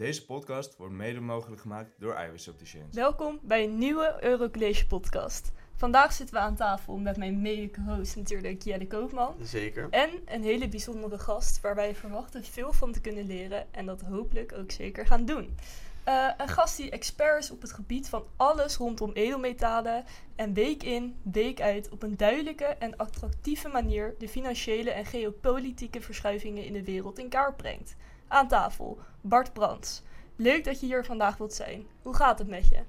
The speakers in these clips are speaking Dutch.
Deze podcast wordt mede mogelijk gemaakt door Iwis Opticians. Welkom bij een nieuwe Eurocollege podcast. Vandaag zitten we aan tafel met mijn mede-host natuurlijk Jelle Koopman. Zeker. En een hele bijzondere gast waar wij verwachten veel van te kunnen leren en dat hopelijk ook zeker gaan doen. Uh, een gast die expert is op het gebied van alles rondom edelmetalen en week in, week uit op een duidelijke en attractieve manier de financiële en geopolitieke verschuivingen in de wereld in kaart brengt. Aan tafel, Bart Brands. Leuk dat je hier vandaag wilt zijn. Hoe gaat het met je?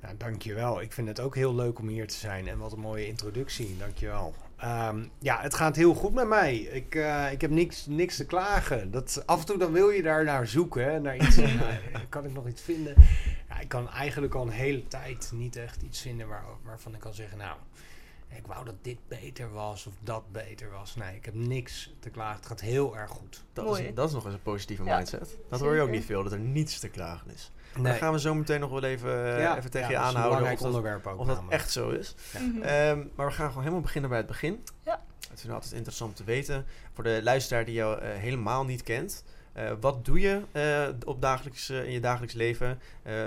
Nou, dankjewel. Ik vind het ook heel leuk om hier te zijn. En wat een mooie introductie. Dankjewel. Um, ja, het gaat heel goed met mij. Ik, uh, ik heb niks, niks te klagen. Dat, af en toe dan wil je daar naar zoeken. Hè, naar iets, uh, kan ik nog iets vinden? Ja, ik kan eigenlijk al een hele tijd niet echt iets vinden waar, waarvan ik kan zeggen... Nou, ik wou dat dit beter was of dat beter was. Nee, ik heb niks te klagen. Het gaat heel erg goed. Dat, is, dat is nog eens een positieve ja, mindset. Dat hoor je ook niet veel, dat er niets te klagen is. Nee. Dan gaan we zo meteen nog wel even, ja, even tegen ja, je aanhouden. of dat, onderwerp ook of dat echt zo is. Ja. Mm -hmm. maar we gaan gewoon helemaal beginnen bij het begin. Ja. Het is altijd interessant te weten. Voor de luisteraar die jou uh, helemaal niet kent. Uh, wat doe je uh, op dagelijks, in je dagelijks leven?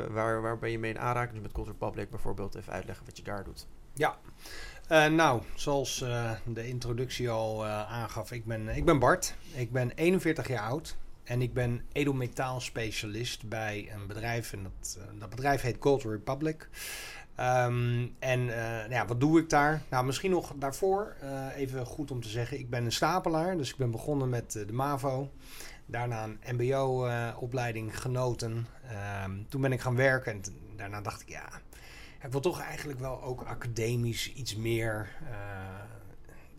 waar, waar ben je mee in aanraking? Dus met Culture Public bijvoorbeeld even uitleggen wat je daar doet. Ja, uh, nou, zoals uh, de introductie al uh, aangaf, ik ben, ik ben Bart. Ik ben 41 jaar oud en ik ben edelmetaalspecialist bij een bedrijf. En dat, dat bedrijf heet Gold Republic. Um, en ja, wat doe ik daar? Nou, misschien nog daarvoor even goed om te zeggen. Ik ben een stapelaar, dus ik ben begonnen met de MAVO. Daarna een MBO-opleiding genoten. Um, toen ben ik gaan werken en daarna dacht ik, ja, ik wil toch eigenlijk wel ook academisch iets meer uh,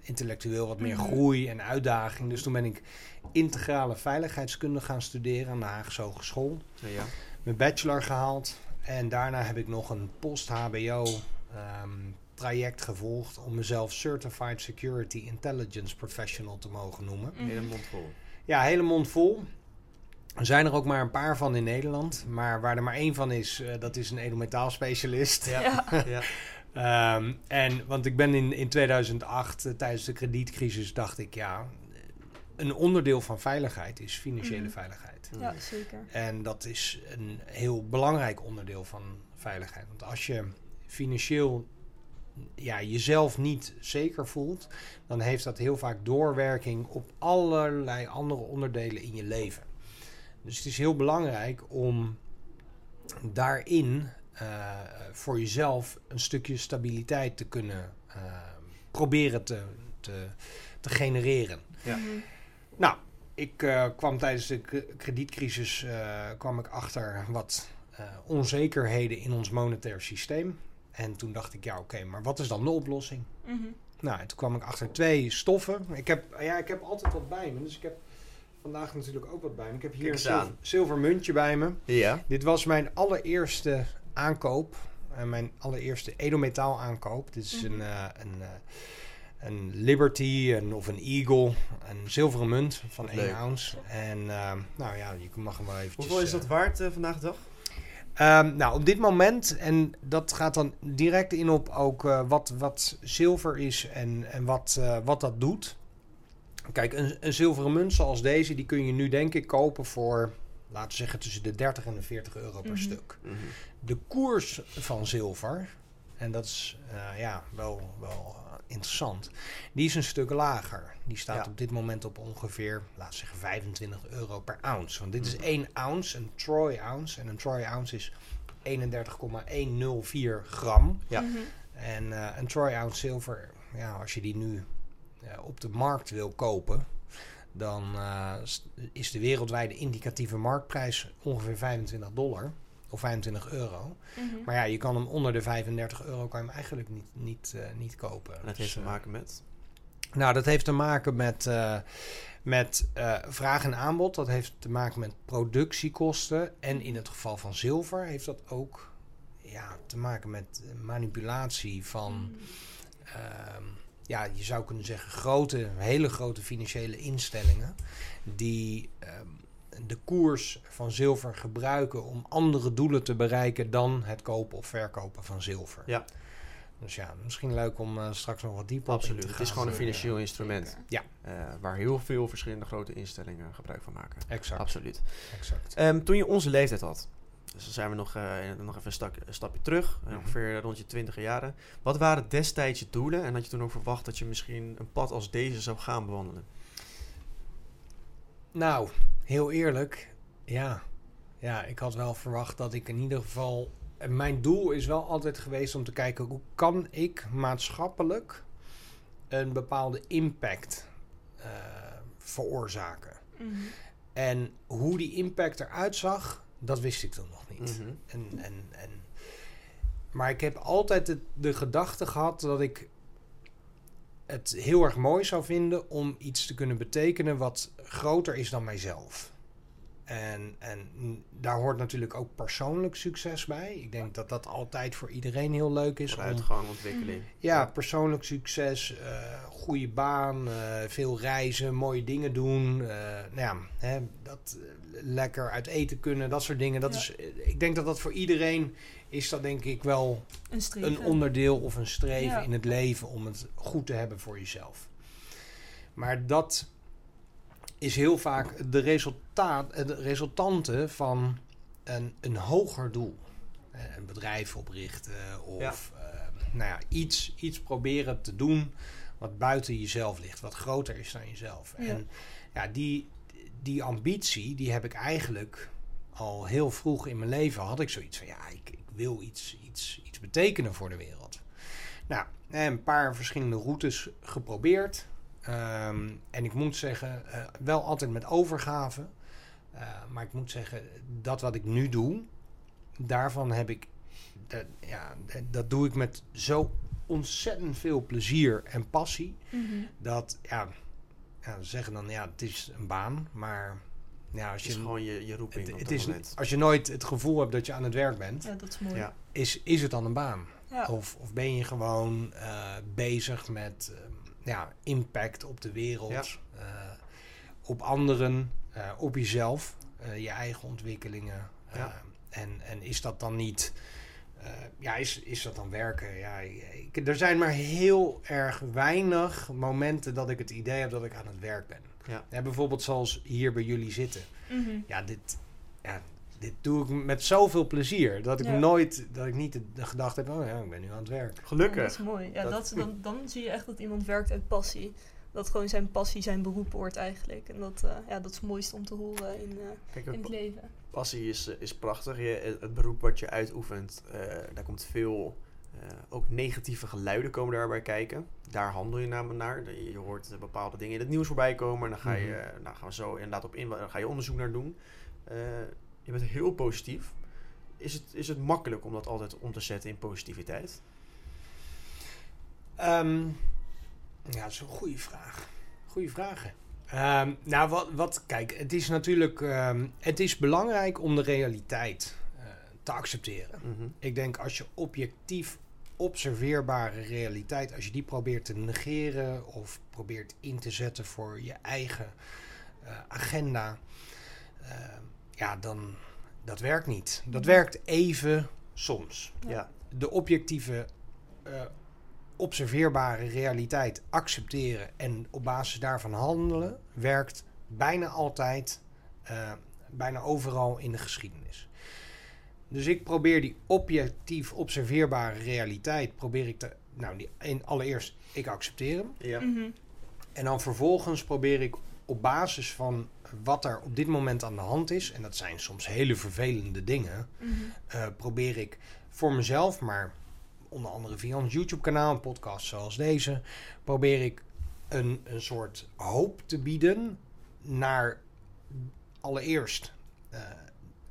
intellectueel, wat meer groei en uitdaging. Dus toen ben ik integrale veiligheidskunde gaan studeren aan de Haagse Hogeschool. Ja. Mijn bachelor gehaald en daarna heb ik nog een post-HBO um, traject gevolgd om mezelf Certified Security Intelligence Professional te mogen noemen. Hele mond vol. Ja, hele mond vol. Er zijn er ook maar een paar van in Nederland. Maar waar er maar één van is, uh, dat is een edelmetaalspecialist. Ja. ja. um, en, want ik ben in, in 2008, uh, tijdens de kredietcrisis, dacht ik, ja, een onderdeel van veiligheid is financiële mm. veiligheid. Ja, zeker. En dat is een heel belangrijk onderdeel van veiligheid. Want als je financieel ja, jezelf niet zeker voelt, dan heeft dat heel vaak doorwerking op allerlei andere onderdelen in je leven. Dus het is heel belangrijk om daarin uh, voor jezelf een stukje stabiliteit te kunnen uh, proberen te, te, te genereren. Ja. Mm -hmm. Nou, ik uh, kwam tijdens de kredietcrisis kwam ik achter wat onzekerheden in ons monetair systeem. En toen dacht ik, ja oké, okay, maar wat is dan de oplossing? Mm -hmm. Nou, en toen kwam ik achter twee stoffen. Ik heb, ja, ik heb altijd wat bij me, dus ik heb vandaag natuurlijk ook wat bij me. Ik heb hier een zilver, zilver, muntje bij me. Ja. Dit was mijn allereerste aankoop. En mijn allereerste edelmetaal aankoop. Dit is mm -hmm. een, uh, een, uh, een Liberty een, of een Eagle. Een zilveren munt van 1 Leuk. ounce. En uh, nou ja, je mag hem wel eventjes... Hoeveel is dat waard vandaag de dag? Um, nou, op dit moment, en dat gaat dan direct in op ook wat, wat zilver is en, en wat, wat dat doet. Kijk, een, een zilveren munt zoals deze, die kun je nu denk ik kopen voor, laten we zeggen, tussen de 30 en de 40 euro per mm -hmm. stuk. Mm -hmm. De koers van zilver, en dat is uh, ja, wel, wel interessant, die is een stuk lager. Die staat ja. op dit moment op ongeveer, laten we zeggen, 25 euro per ounce. Want dit is 1 ounce, een troy ounce. En een troy ounce is 31,104 gram. Ja. Mm -hmm. En uh, een troy ounce zilver, ja, als je die nu op de markt wil kopen, dan uh, is de wereldwijde indicatieve marktprijs ongeveer 25 dollar of 25 euro. Mm -hmm. Maar ja, je kan hem onder de 35 euro kan je hem eigenlijk niet, niet, uh, niet kopen. En dat dus, heeft te maken met? Nou, dat heeft te maken met, met vraag en aanbod. Dat heeft te maken met productiekosten. En in het geval van zilver heeft dat ook ja, te maken met manipulatie van. Mm. Ja, je zou kunnen zeggen, grote, hele grote financiële instellingen die um, de koers van zilver gebruiken om andere doelen te bereiken dan het kopen of verkopen van zilver. Ja. Dus ja, misschien leuk om uh, straks nog wat dieper Absoluut. te Het gaan. is gewoon een financieel instrument. Ja. Uh, waar heel veel verschillende grote instellingen gebruik van maken. Exact. Absoluut. exact. Um, toen je onze leeftijd had, dus dan zijn we nog, uh, nog even een, stak, een stapje terug, Mhm. ongeveer rond je twintig jaren. Wat waren destijds je doelen en had je toen ook verwacht dat je misschien een pad als deze zou gaan bewandelen? Nou, heel eerlijk, ja. Ja, ik had wel verwacht dat ik in ieder geval... en Mijn doel is wel altijd geweest om te kijken... hoe kan ik maatschappelijk een bepaalde impact uh, veroorzaken. Mhm. En hoe die impact eruit zag, dat wist ik toen nog niet. Mhm. En, en, en, maar ik heb altijd de, de gedachte gehad dat ik het heel erg mooi zou vinden om iets te kunnen betekenen wat groter is dan mijzelf. En, en daar hoort natuurlijk ook persoonlijk succes bij. Ik denk dat dat altijd voor iedereen heel leuk is. Uitgang, ontwikkeling. Ja, persoonlijk succes, uh, goede baan, uh, veel reizen, mooie dingen doen. Uh, nou ja, hè, dat, lekker uit eten kunnen, dat soort dingen. Dat Ja. is, ik denk dat dat voor iedereen is dat denk ik wel Een streven. een onderdeel of een streven Ja. in het leven om het goed te hebben voor jezelf. Maar dat is heel vaak de, resultaat, de resultante van een, een hoger doel. Eh, Een bedrijf oprichten of Ja. eh, nou ja, iets, iets proberen te doen wat buiten jezelf ligt, wat groter is dan jezelf. Ja. En ja, die, die ambitie, die heb ik eigenlijk al heel vroeg in mijn leven had ik zoiets van ja, ik, ik wil iets, iets, iets betekenen voor de wereld. Nou, een paar verschillende routes geprobeerd. Ehm, en ik moet zeggen, eh, wel altijd met overgave. Eh, maar ik moet zeggen, dat wat ik nu doe, daarvan heb ik, dat, ja, dat- dat doe ik met zo ontzettend veel plezier en passie. Mhm. Dat, ja, ja ze zeggen dan, ja, het is een baan, maar ja, als Het is je, gewoon je, je roeping het, op het dat is, moment. als je nooit het gevoel hebt dat je aan het werk bent, Ja, dat is mooi. Ja. is, is het dan een baan? Ja. Of, of ben je gewoon eh, bezig met ehm, ja, impact op de wereld, Ja. eh, op anderen, eh, op jezelf, eh, je eigen ontwikkelingen. eh, Ja. en, en is dat dan niet, eh, ja, is, is dat dan werken? Ja, ik, er zijn maar heel erg weinig momenten dat ik het idee heb dat ik aan het werk ben. Ja. bijvoorbeeld zoals hier bij jullie zitten Mhm. ja, dit, ja, dit doe ik met zoveel plezier. Dat ik Ja. nooit, dat ik niet de, de gedachte heb, oh ja, ik ben nu aan het werk. Ja, dat Gelukkig. is mooi. Ja, Dat- dat, dan, dan zie je echt dat iemand werkt uit passie. Dat gewoon zijn passie zijn beroep wordt eigenlijk. En dat, eh, ja, dat is het mooiste om te horen in, eh, Kijk, in het leven. passie is, eh, is prachtig. Je, het- beroep wat je uitoefent, eh, daar komt veel, eh, ook negatieve geluiden komen daarbij kijken. Daar handel je namelijk naar. Je, je hoort bepaalde dingen in het nieuws voorbij komen. En dan ga je, Mhm. eh, nou gaan we zo inderdaad op in, dan ga je onderzoek naar doen. Je bent heel positief. Is het, is het makkelijk om dat altijd om te zetten in positiviteit? Ehm, ja, dat is een goede vraag. Goeie vragen. Ehm, nou, wat, wat, kijk, het is natuurlijk, ehm, het is belangrijk om de realiteit eh, te accepteren. Mhm. Ik denk als je objectief observeerbare realiteit, als je die probeert te negeren of probeert in te zetten voor je eigen eh, agenda, ja, dan dat werkt niet. Dat werkt even soms. Ja. Ja. De objectieve eh, observeerbare realiteit accepteren en op basis daarvan handelen werkt bijna altijd, eh, bijna overal in de geschiedenis. Dus ik probeer die objectief observeerbare realiteit, probeer ik te, nou, die, in, allereerst, ik accepteer hem. Ja. Mhm. En dan vervolgens probeer ik op basis van wat er op dit moment aan de hand is, en dat zijn soms hele vervelende dingen, Mhm. eh, probeer ik voor mezelf, maar onder andere via ons YouTube-kanaal, een podcast zoals deze, probeer ik een, een soort hoop te bieden naar allereerst eh,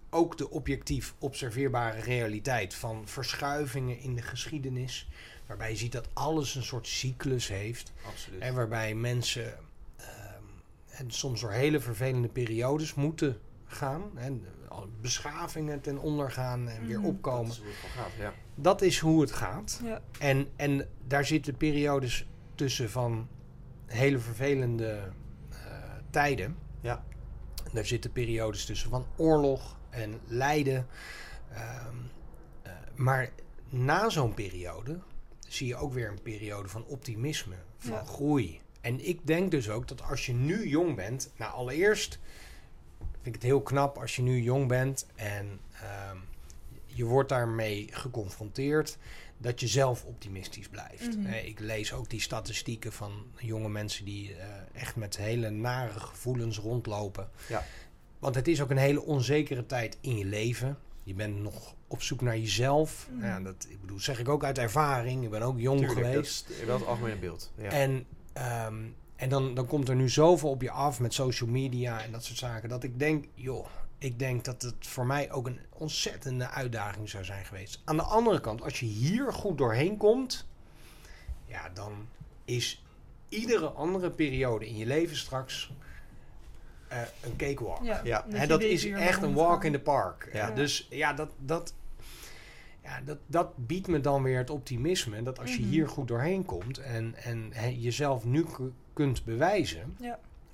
ook de objectief observeerbare realiteit van verschuivingen in de geschiedenis, waarbij je ziet dat alles een soort cyclus heeft. Absoluut. En waarbij mensen en soms door hele vervelende periodes moeten gaan. En alle beschavingen ten onder gaan en weer Mhm. opkomen. Dat is hoe het gewoon gaat, ja. Dat is hoe het gaat. Ja. En, en daar zitten periodes tussen van hele vervelende eh, tijden. Ja. Daar zitten periodes tussen van oorlog en lijden. Ehm, eh, maar na zo'n periode zie je ook weer een periode van optimisme, van groei. En ik denk dus ook dat als je nu jong bent, nou allereerst vind ik het heel knap als je nu jong bent en ehm, je wordt daarmee geconfronteerd dat je zelf optimistisch blijft. Mhm. ik lees ook die statistieken van jonge mensen die eh, echt met hele nare gevoelens rondlopen. Ja. Want het is ook een hele onzekere tijd in je leven. Je bent nog op zoek naar jezelf. Mhm. Ja, dat ik bedoel, zeg ik ook uit ervaring. Ik ben ook jong Tuurlijk, geweest. Dat is wel het algemene beeld. Ja. En, ehm, en dan, dan komt er nu zoveel op je af met social media en dat soort zaken. Dat ik denk, joh, ik denk dat het voor mij ook een ontzettende uitdaging zou zijn geweest. Aan de andere kant, als je hier goed doorheen komt, ja, dan is iedere andere periode in je leven straks eh, een cakewalk. Ja, Ja. dat En dat is echt een walk in the park. Ja. Ja. Dus ja, dat, dat, ja dat, dat biedt me dan weer het optimisme. Dat als je Mhm. hier goed doorheen komt en, en hè, jezelf nu kunt bewijzen,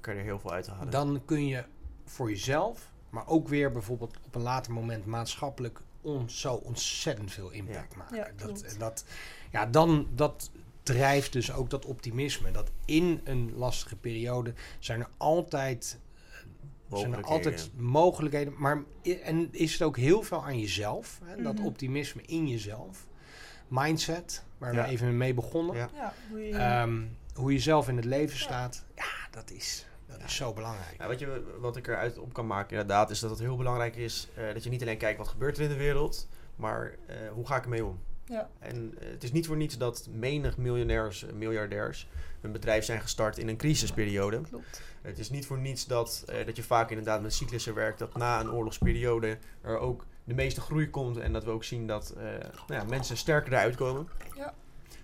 kan je er heel veel uithalen. dan kun je voor jezelf, maar ook weer bijvoorbeeld op een later moment maatschappelijk on, zo ontzettend veel impact maken. Ja, dat, dat, ja, dan dat drijft dus ook dat optimisme. Dat in een lastige periode zijn er altijd zijn er altijd mogelijkheden. Maar en is het ook heel veel aan jezelf. Hè? Dat Mhm. optimisme in jezelf. Mindset, waar Ja. we even mee begonnen. Ja. Ja, hoe je, Ehm, hoe je zelf in het leven staat. Ja, dat is, dat is zo belangrijk. Ja, wat, je, wat ik eruit op kan maken inderdaad, is dat het heel belangrijk is eh, dat je niet alleen kijkt wat gebeurt er in de wereld, maar eh, hoe ga ik ermee om? ja, En eh, het is niet voor niets dat menig miljonairs, miljardairs, hun bedrijf zijn gestart in een crisisperiode. klopt. Het is niet voor niets dat, eh, dat je vaak inderdaad met cyclussen werkt, dat na een oorlogsperiode er ook de meeste groei komt en dat we ook zien dat eh, nou ja, mensen sterker eruit komen. Ja.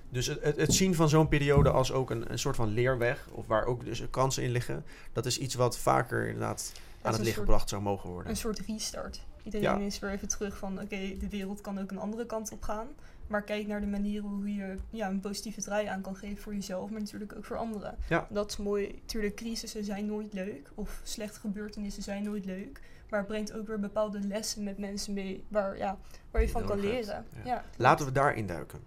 Dus het, het, het zien van zo'n periode als ook een, een soort van leerweg, of waar ook dus kansen in liggen, dat is iets wat vaker inderdaad aan het een licht gebracht zou mogen worden. Een soort restart. Iedereen Ja. is weer even terug van, oké, de wereld kan ook een andere kant op gaan. Maar kijk naar de manieren hoe je ja, een positieve draai aan kan geven voor jezelf, maar natuurlijk ook voor anderen. Ja. Dat is mooi. Tuurlijk, crisissen zijn nooit leuk. Of slechte gebeurtenissen zijn nooit leuk. Maar het brengt ook weer bepaalde lessen met mensen mee waar, ja, waar je Die van kan leren. Ja. Ja. Laten we daarin duiken.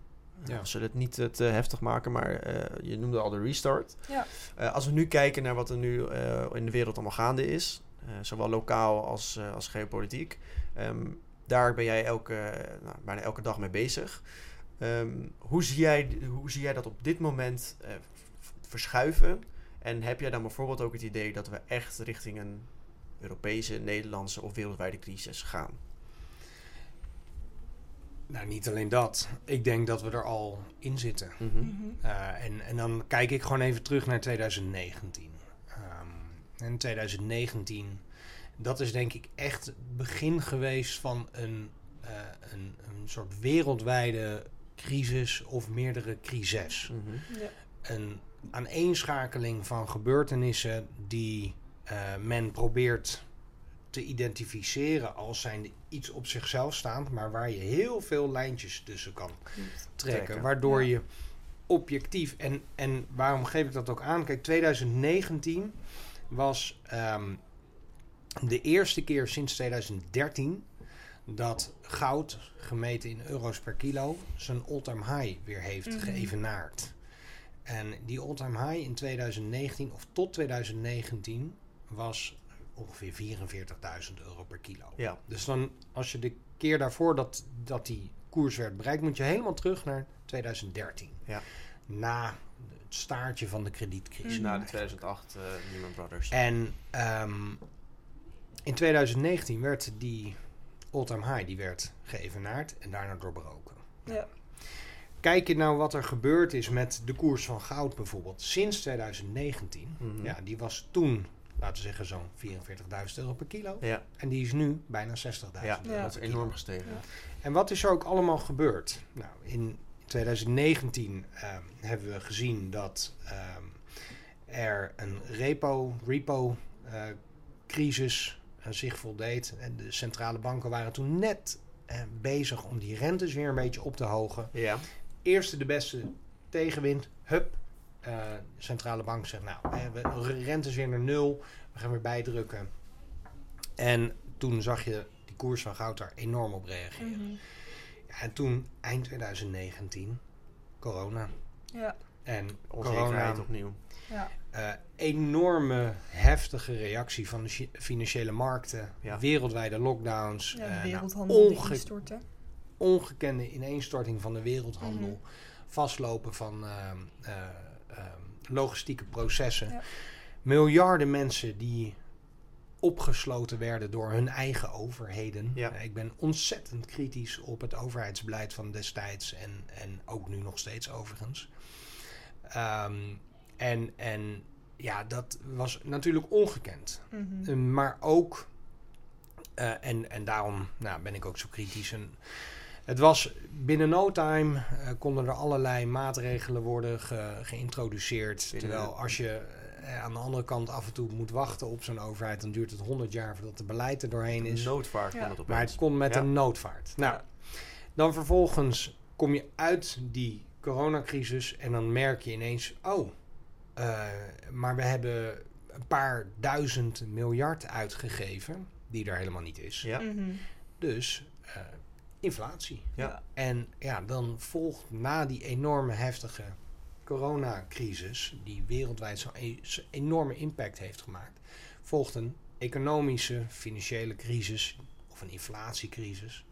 Ja. We zullen het niet te heftig maken, maar eh, je noemde al de restart. Ja. Eh, als we nu kijken naar wat er nu eh, in de wereld allemaal gaande is, eh, zowel lokaal als, eh, als geopolitiek, ehm, daar ben jij elke, nou, bijna elke dag mee bezig. Ehm, hoe, zie jij, hoe zie jij dat op dit moment eh, verschuiven? En heb jij dan bijvoorbeeld ook het idee dat we echt richting een Europese, Nederlandse of wereldwijde crisis gaan? Nou, niet alleen dat. Ik denk dat we er al in zitten. Mhm. Mhm. Uh, en, en dan kijk ik gewoon even terug naar 2019. Um, en 2019, dat is denk ik echt het begin geweest van een, uh, een, een soort wereldwijde crisis of meerdere crises. Mhm. Ja. Een aaneenschakeling van gebeurtenissen die uh, men probeert te identificeren als zijn iets op zichzelf staand, maar waar je heel veel lijntjes tussen kan trekken. Trekken. Waardoor Ja. je objectief, en, en waarom geef ik dat ook aan? Kijk, 2019 was ehm, de eerste keer sinds 2013 dat goud, gemeten in euro's per kilo, zijn all-time high weer heeft Mhm. geëvenaard. En die all-time high in 2019, of tot 2019, was ongeveer 44.000 euro per kilo. Ja. Dus dan, als je de keer daarvoor dat, dat die koers werd bereikt, moet je helemaal terug naar 2013. Ja. Na het staartje van de kredietcrisis. Mhm. Na de 2008 eh Lehman Brothers. En ehm, in 2019 werd die all-time high die werd geëvenaard en daarna doorbroken. Ja. Kijk je nou wat er gebeurd is met de koers van goud bijvoorbeeld sinds 2019. Mhm. Ja, die was toen, laten we zeggen, zo'n 44.000 euro per kilo. Ja, En die is nu bijna 60.000 ja, euro Ja. dat is kilo. enorm gestegen. Ja. En wat is er ook allemaal gebeurd? Nou, in 2019 ehm, hebben we gezien dat ehm, er een repo, repo eh, crisis zich voldeed. En de centrale banken waren toen net eh, bezig om die rentes weer een beetje op te hogen. Ja. Eerste de beste tegenwind, hup. eh, de centrale bank zegt, nou, eh, we rentes weer naar nul. We gaan weer bijdrukken. En toen zag je die koers van goud daar enorm op reageren. Mhm. Ja, en toen, eind 2019, corona. Ja. En Onzekerheid corona, opnieuw. Ja. eh, enorme heftige reactie van de financiële markten, Ja. wereldwijde lockdowns, Ja, eh, de nou, wereldhandel die onge- instorten. ongekende ineenstorting van de wereldhandel, Mhm. vastlopen van ehm, eh, ehm, logistieke processen, Ja. miljarden mensen die opgesloten werden door hun eigen overheden. Ja. Eh, ik ben ontzettend kritisch op het overheidsbeleid van destijds en, en ook nu nog steeds overigens. Ehm, en, en ja, dat was natuurlijk ongekend. Mhm. Uh, maar ook, eh, en, en daarom nou, ben ik ook zo kritisch. En het was binnen no time eh, konden er allerlei maatregelen worden ge- geïntroduceerd. Binnen- terwijl als je eh, aan de andere kant af en toe moet wachten op zo'n overheid, dan duurt het 100 jaar voordat de beleid er doorheen is. Noodvaart Ja. kon het opeens. Maar het kon met Ja. een noodvaart. Nou, Ja. dan vervolgens kom je uit die coronacrisis en dan merk je ineens, oh, eh, maar we hebben een paar duizend miljard uitgegeven, die er helemaal niet is. Ja. Mhm. Dus eh, inflatie. Ja. En ja, dan volgt na die enorme heftige coronacrisis, die wereldwijd zo'n e- zo'n enorme impact heeft gemaakt, volgt een economische, financiële crisis of een inflatiecrisis.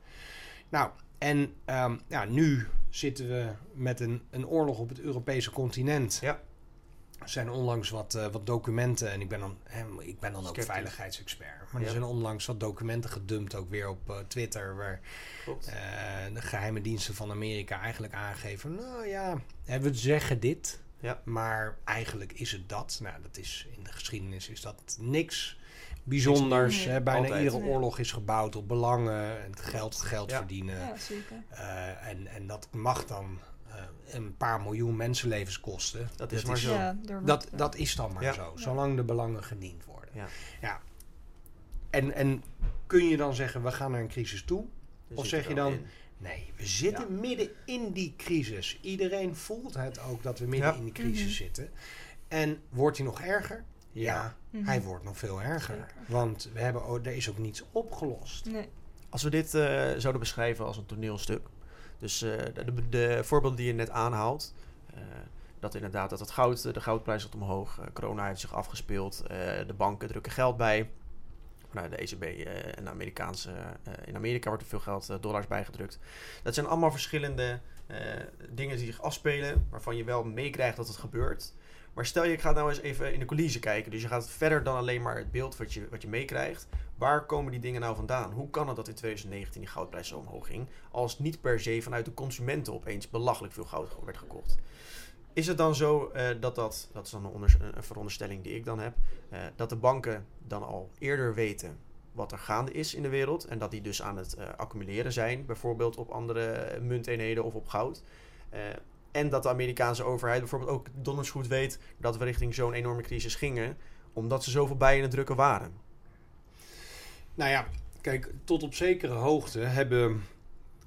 Nou, en ehm, ja, nu zitten we met een, een oorlog op het Europese continent. Ja. Er zijn onlangs wat, eh, wat documenten, en ik ben dan, hè, ik ben dan ook veiligheidsexpert. Maar Ja. er zijn onlangs wat documenten gedumpt, ook weer op eh, Twitter, waar eh, de geheime diensten van Amerika eigenlijk aangeven: nou ja, hè, we zeggen dit, Ja. maar eigenlijk is het dat. Nou, dat is in de geschiedenis is dat niks bijzonders. Nee. hè. bijna Altijd. iedere Nee. oorlog is gebouwd op belangen en het geld, het geld Ja. verdienen. Ja, zeker. Eh, en, en dat mag dan een paar miljoen mensenlevens kosten. Dat is maar zo. Ja, Dat, dat is dan maar Ja. zo, zolang de belangen gediend worden. Ja. Ja. En, en kun je dan zeggen, we gaan naar een crisis toe? Dus Of zeg je dan- in. Nee, we zitten midden in die crisis. Iedereen voelt het ook dat we midden Ja. in die crisis Mhm. zitten. En wordt hij nog erger? Ja, Mhm. hij wordt nog veel erger. Zeker. Want we hebben, er is ook niets opgelost. Nee. Als we dit eh, zouden beschrijven als een toneelstuk. Dus eh, de, de, de voorbeelden die je net aanhaalt. eh, dat inderdaad dat het goud, de goudprijs gaat omhoog. eh, corona heeft zich afgespeeld. de banken drukken geld bij. Nou, de ECB en de Amerikaanse, in Amerika wordt er veel geld, dollars bijgedrukt. Dat zijn allemaal verschillende dingen die zich afspelen. Waarvan je wel meekrijgt dat het gebeurt. Maar stel je gaat nou eens even in de coulissen kijken. Dus je gaat verder dan alleen maar het beeld wat je, wat je meekrijgt. Waar komen die dingen nou vandaan? Hoe kan het dat in 2019 die goudprijs zo omhoog ging? Als niet per se vanuit de consumenten opeens belachelijk veel goud werd gekocht. Is het dan zo eh, dat dat, dat is dan een, onders- een veronderstelling die ik dan heb, eh, dat de banken dan al eerder weten wat er gaande is in de wereld en dat die dus aan het eh, accumuleren zijn, bijvoorbeeld op andere munteenheden of op goud. En dat de Amerikaanse overheid bijvoorbeeld ook donders goed weet dat we richting zo'n enorme crisis gingen, omdat ze zoveel bij in het drukken waren. Nou ja, kijk, tot op zekere hoogte hebben,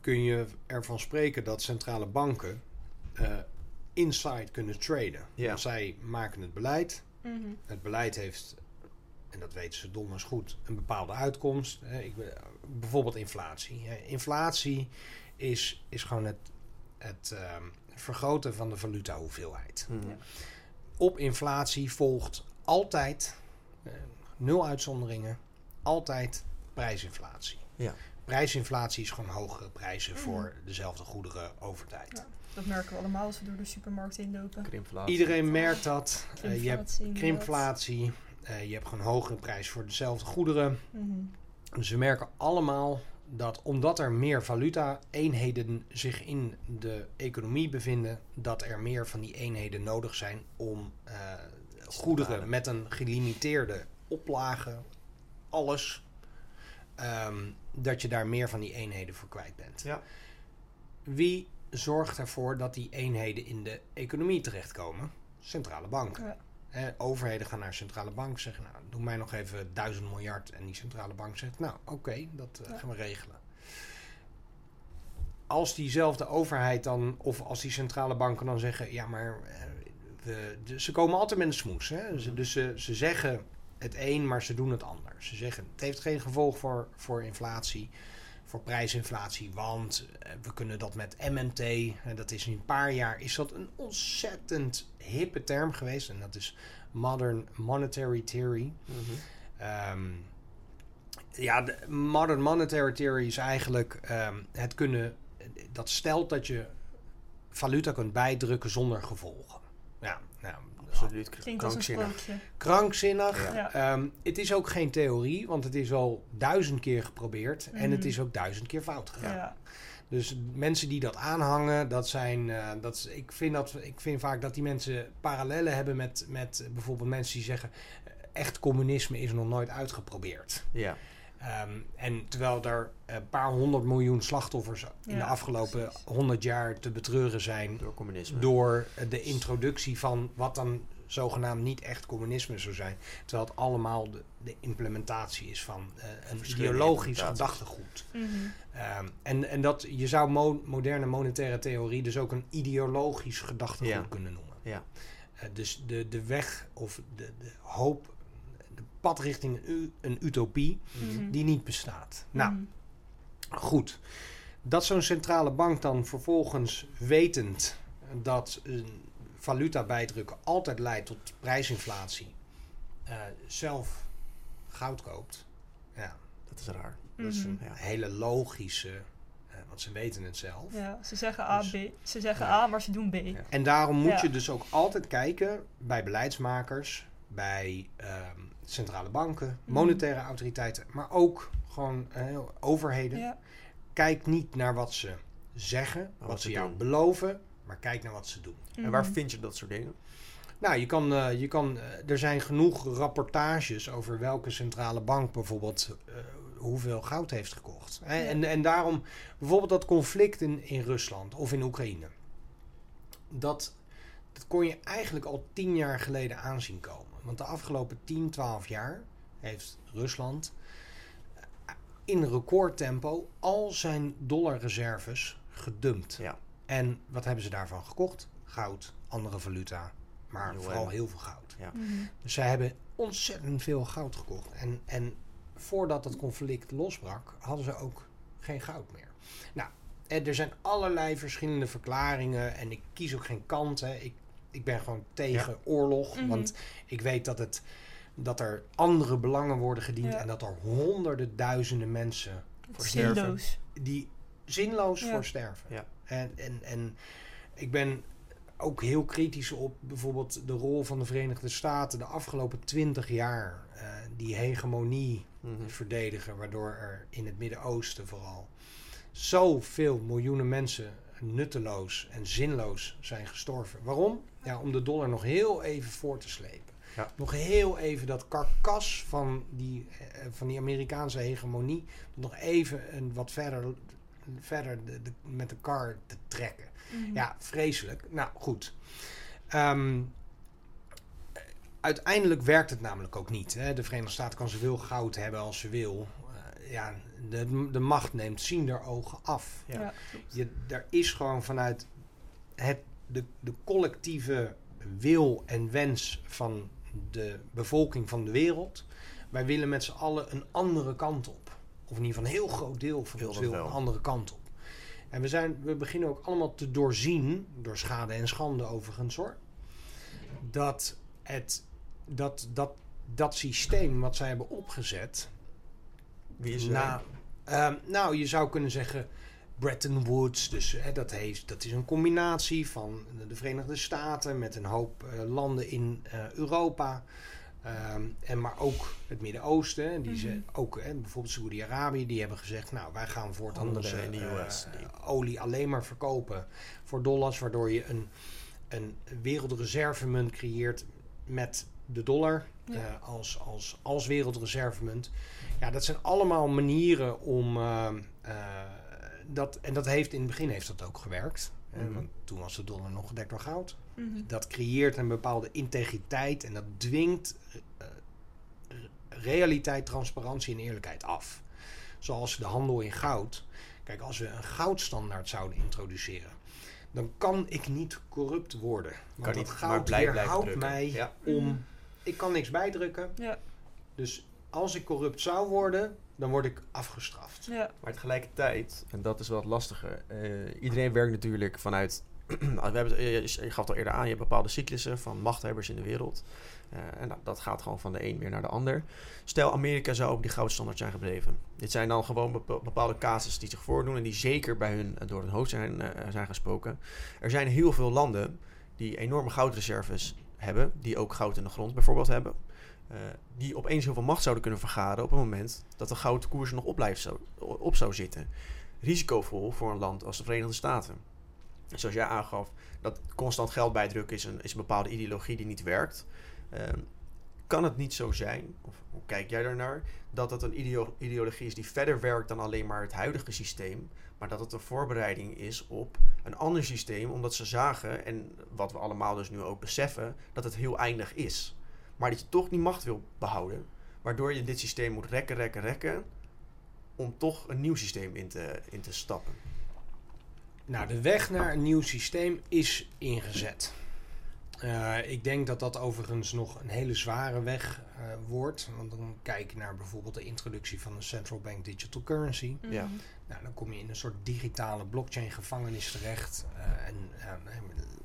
kun je ervan spreken dat centrale banken eh, inside kunnen traden. Ja. Want zij maken het beleid. Mhm. Het beleid heeft, en dat weten ze donders goed, een bepaalde uitkomst. Hè, ik, bijvoorbeeld inflatie. Hè. Inflatie is, is gewoon het, het ehm, vergroten van de valutahoeveelheid. Hmm. Ja. Op inflatie volgt altijd, eh, nul uitzonderingen, altijd prijsinflatie. Ja. Prijsinflatie is gewoon hogere prijzen Mhm. voor dezelfde goederen over tijd. Ja. Dat merken we allemaal als we door de supermarkt heen lopen. Krimpflatie. Iedereen merkt dat. Eh, je hebt krimpflatie. eh, je hebt gewoon hogere prijs voor dezelfde goederen. Mhm. Dus we merken allemaal dat omdat er meer valuta-eenheden zich in de economie bevinden, dat er meer van die eenheden nodig zijn om eh, goederen met een gelimiteerde oplage, alles, ehm, dat je daar meer van die eenheden voor kwijt bent. Ja. Wie zorgt ervoor dat die eenheden in de economie terechtkomen? Centrale banken. Ja. Overheden gaan naar centrale bank zeggen, nou, doe mij nog even duizend miljard. En die centrale bank zegt, nou, oké, dat eh, Ja. gaan we regelen. Als diezelfde overheid dan, of als die centrale banken dan zeggen, ja, maar eh, we, de- ze komen altijd met een smoes. Hè? Ze, dus ze, ze zeggen het een, maar ze doen het ander. Ze zeggen, het heeft geen gevolg voor, voor inflatie. Voor prijsinflatie. Want eh, we kunnen dat met MMT, en dat is in een paar jaar, is dat een ontzettend hippe term geweest. En dat is Modern Monetary Theory. Ehm, ja, de Modern Monetary Theory is eigenlijk ehm, het kunnen, dat stelt dat je valuta kunt bijdrukken zonder gevolgen. Absoluut Klinkt als een krankzinnig. krankzinnig. Ja. Ehm, het is ook geen theorie, want het is al duizend keer geprobeerd en het Mhm. is ook duizend keer fout gegaan. Ja. Dus mensen die dat aanhangen, dat zijn, eh, dat, is- ik, vind dat, ik vind vaak dat die mensen parallellen hebben met, met bijvoorbeeld mensen die zeggen, eh, echt communisme is nog nooit uitgeprobeerd. Ja. Ehm, en terwijl er een paar honderd miljoen slachtoffers in de afgelopen precies. honderd jaar te betreuren zijn Door communisme. door de introductie van wat dan zogenaamd niet echt communisme zou zijn. Terwijl het allemaal de, de implementatie is van eh, een ideologisch gedachtegoed. Mhm. Ehm, en, en dat je zou mo- moderne monetaire theorie dus ook een ideologisch gedachtegoed Ja. kunnen noemen. Ja. Eh, dus de, de weg of de, de hoop, pad richting een, een utopie Mhm. die niet bestaat. Nou, Mhm. Goed. Dat zo'n centrale bank dan vervolgens wetend dat een valuta bijdrukken altijd leidt tot prijsinflatie, eh, zelf goud koopt. Ja, Dat is raar. dat is een Mhm. hele logische, eh, want ze weten het zelf. Ja, ze zeggen A, Dus- B. Ze zeggen Ja. A, maar ze doen B. Ja. En daarom moet Ja. je dus ook altijd kijken bij beleidsmakers, bij ehm, centrale banken, Mhm. monetaire autoriteiten, maar ook gewoon eh, overheden. Ja. Kijk niet naar wat ze zeggen, wat, wat ze ze jou doen. beloven, maar kijk naar wat ze doen. En waar Mhm. vind je dat soort dingen? Nou, je kan, eh, je kan, eh, er zijn genoeg rapportages over welke centrale bank bijvoorbeeld eh, hoeveel goud heeft gekocht. Hè? Ja. En, en daarom bijvoorbeeld dat conflict in, in Rusland of in Oekraïne. Dat, dat kon je eigenlijk al tien jaar geleden aanzien komen. Want de afgelopen 10, 12 jaar heeft Rusland eh, in recordtempo al zijn dollarreserves gedumpt. Ja. En wat hebben ze daarvan gekocht? Goud, andere valuta, maar vooral heel veel goud. Ja. Mhm. Dus zij hebben ontzettend veel goud gekocht. En, en voordat het conflict losbrak, hadden ze ook geen goud meer. Nou, er zijn allerlei verschillende verklaringen. En ik kies ook geen kant. Hè. Ik, ik ben gewoon tegen oorlog. Mhm. Want ik weet dat, het, dat er andere belangen worden gediend. Ja. En dat er honderden duizenden mensen Voor sterven. Zinloos. die zinloos Ja. voor sterven. Ja. En, en, en ik ben ook heel kritisch op bijvoorbeeld de rol van de Verenigde Staten de afgelopen twintig jaar. eh, die hegemonie Mhm. verdedigen, waardoor er in het Midden-Oosten vooral zoveel miljoenen mensen nutteloos en zinloos zijn gestorven. Waarom? Ja, om de dollar nog heel even voor te slepen. Ja. Nog heel even dat karkas van die, eh, van die Amerikaanse hegemonie nog even een wat verder, verder de, de- met de kar te trekken. Mhm. Ja, vreselijk. Nou, goed. Ehm, uiteindelijk werkt het namelijk ook niet. Hè. De Verenigde Staten kan zoveel goud hebben als ze wil. Ja, de, de macht neemt zien der ogen af. Ja. Je, er is gewoon vanuit het, de, de collectieve wil en wens van de bevolking van de wereld. Wij willen met z'n allen een andere kant op. Of in ieder geval een heel groot deel van ons wil een andere kant op. En we, zijn, we beginnen ook allemaal te doorzien, door schade en schande overigens hoor, dat het, dat, dat, dat systeem wat zij hebben opgezet, Wie is er? na, ehm, nou, je zou kunnen zeggen Bretton Woods. Dus hè, dat, heeft, dat is een combinatie van de Verenigde Staten met een hoop eh, landen in eh, Europa. Ehm, en maar ook het Midden-Oosten. Die ze Mhm. ook, hè, bijvoorbeeld Saoedi-Arabië, die hebben gezegd: Nou, wij gaan voortaan onze in de eh, US, die- olie alleen maar verkopen voor dollars, waardoor je een, een wereldreservemunt creëert met de dollar Ja. eh, als, als, als wereldreservemunt. Ja, dat zijn allemaal manieren om ehm, eh, dat. En dat heeft in het begin heeft dat ook gewerkt. Mhm. want toen was de dollar nog gedekt door goud. Mhm. Dat creëert een bepaalde integriteit en dat dwingt eh, eh, realiteit, transparantie en eerlijkheid af. Zoals de handel in goud. Kijk, als we een goudstandaard zouden introduceren, dan kan ik niet corrupt worden. Want Kan dat niet, goud blij blijven weerhoudt drukken. mij Ja. om. Ik kan niks bijdrukken. Ja. Dus als ik corrupt zou worden, dan word ik afgestraft. Ja. Maar tegelijkertijd, en dat is wel het lastige, eh, iedereen werkt natuurlijk vanuit. we hebben, je gaf het al eerder aan, je hebt bepaalde cyclussen van machthebbers in de wereld. Eh, en nou, dat gaat gewoon van de een weer naar de ander. Stel, Amerika zou op die goudstandaard zijn gebleven. Dit zijn dan gewoon bepa- bepaalde casus die zich voordoen en die zeker bij hun eh, door hun hoofd zijn, eh, zijn gesproken. Er zijn heel veel landen die enorme goudreserves hebben, die ook goud in de grond bijvoorbeeld hebben. eh, die opeens heel veel macht zouden kunnen vergaren op het moment dat de goudkoers er nog op, blijft op zou zitten. Risicovol voor een land als de Verenigde Staten. Zoals jij aangaf, dat constant geld bijdrukken is een, is een bepaalde ideologie die niet werkt. Ehm, kan het niet zo zijn, of hoe kijk jij daarnaar, dat het een ideo- ideologie is die verder werkt dan alleen maar het huidige systeem, maar dat het een voorbereiding is op een ander systeem, omdat ze zagen, en wat we allemaal dus nu ook beseffen, dat het heel eindig is. Maar dat je toch die macht wil behouden, waardoor je dit systeem moet rekken, rekken, rekken, om toch een nieuw systeem in te, in te stappen. Nou, de weg naar een nieuw systeem is ingezet. Eh, ik denk dat dat overigens nog een hele zware weg eh, wordt. Want dan kijk je naar bijvoorbeeld de introductie van een central bank digital currency. Ja. Nou, dan kom je in een soort digitale blockchain gevangenis terecht. Eh, en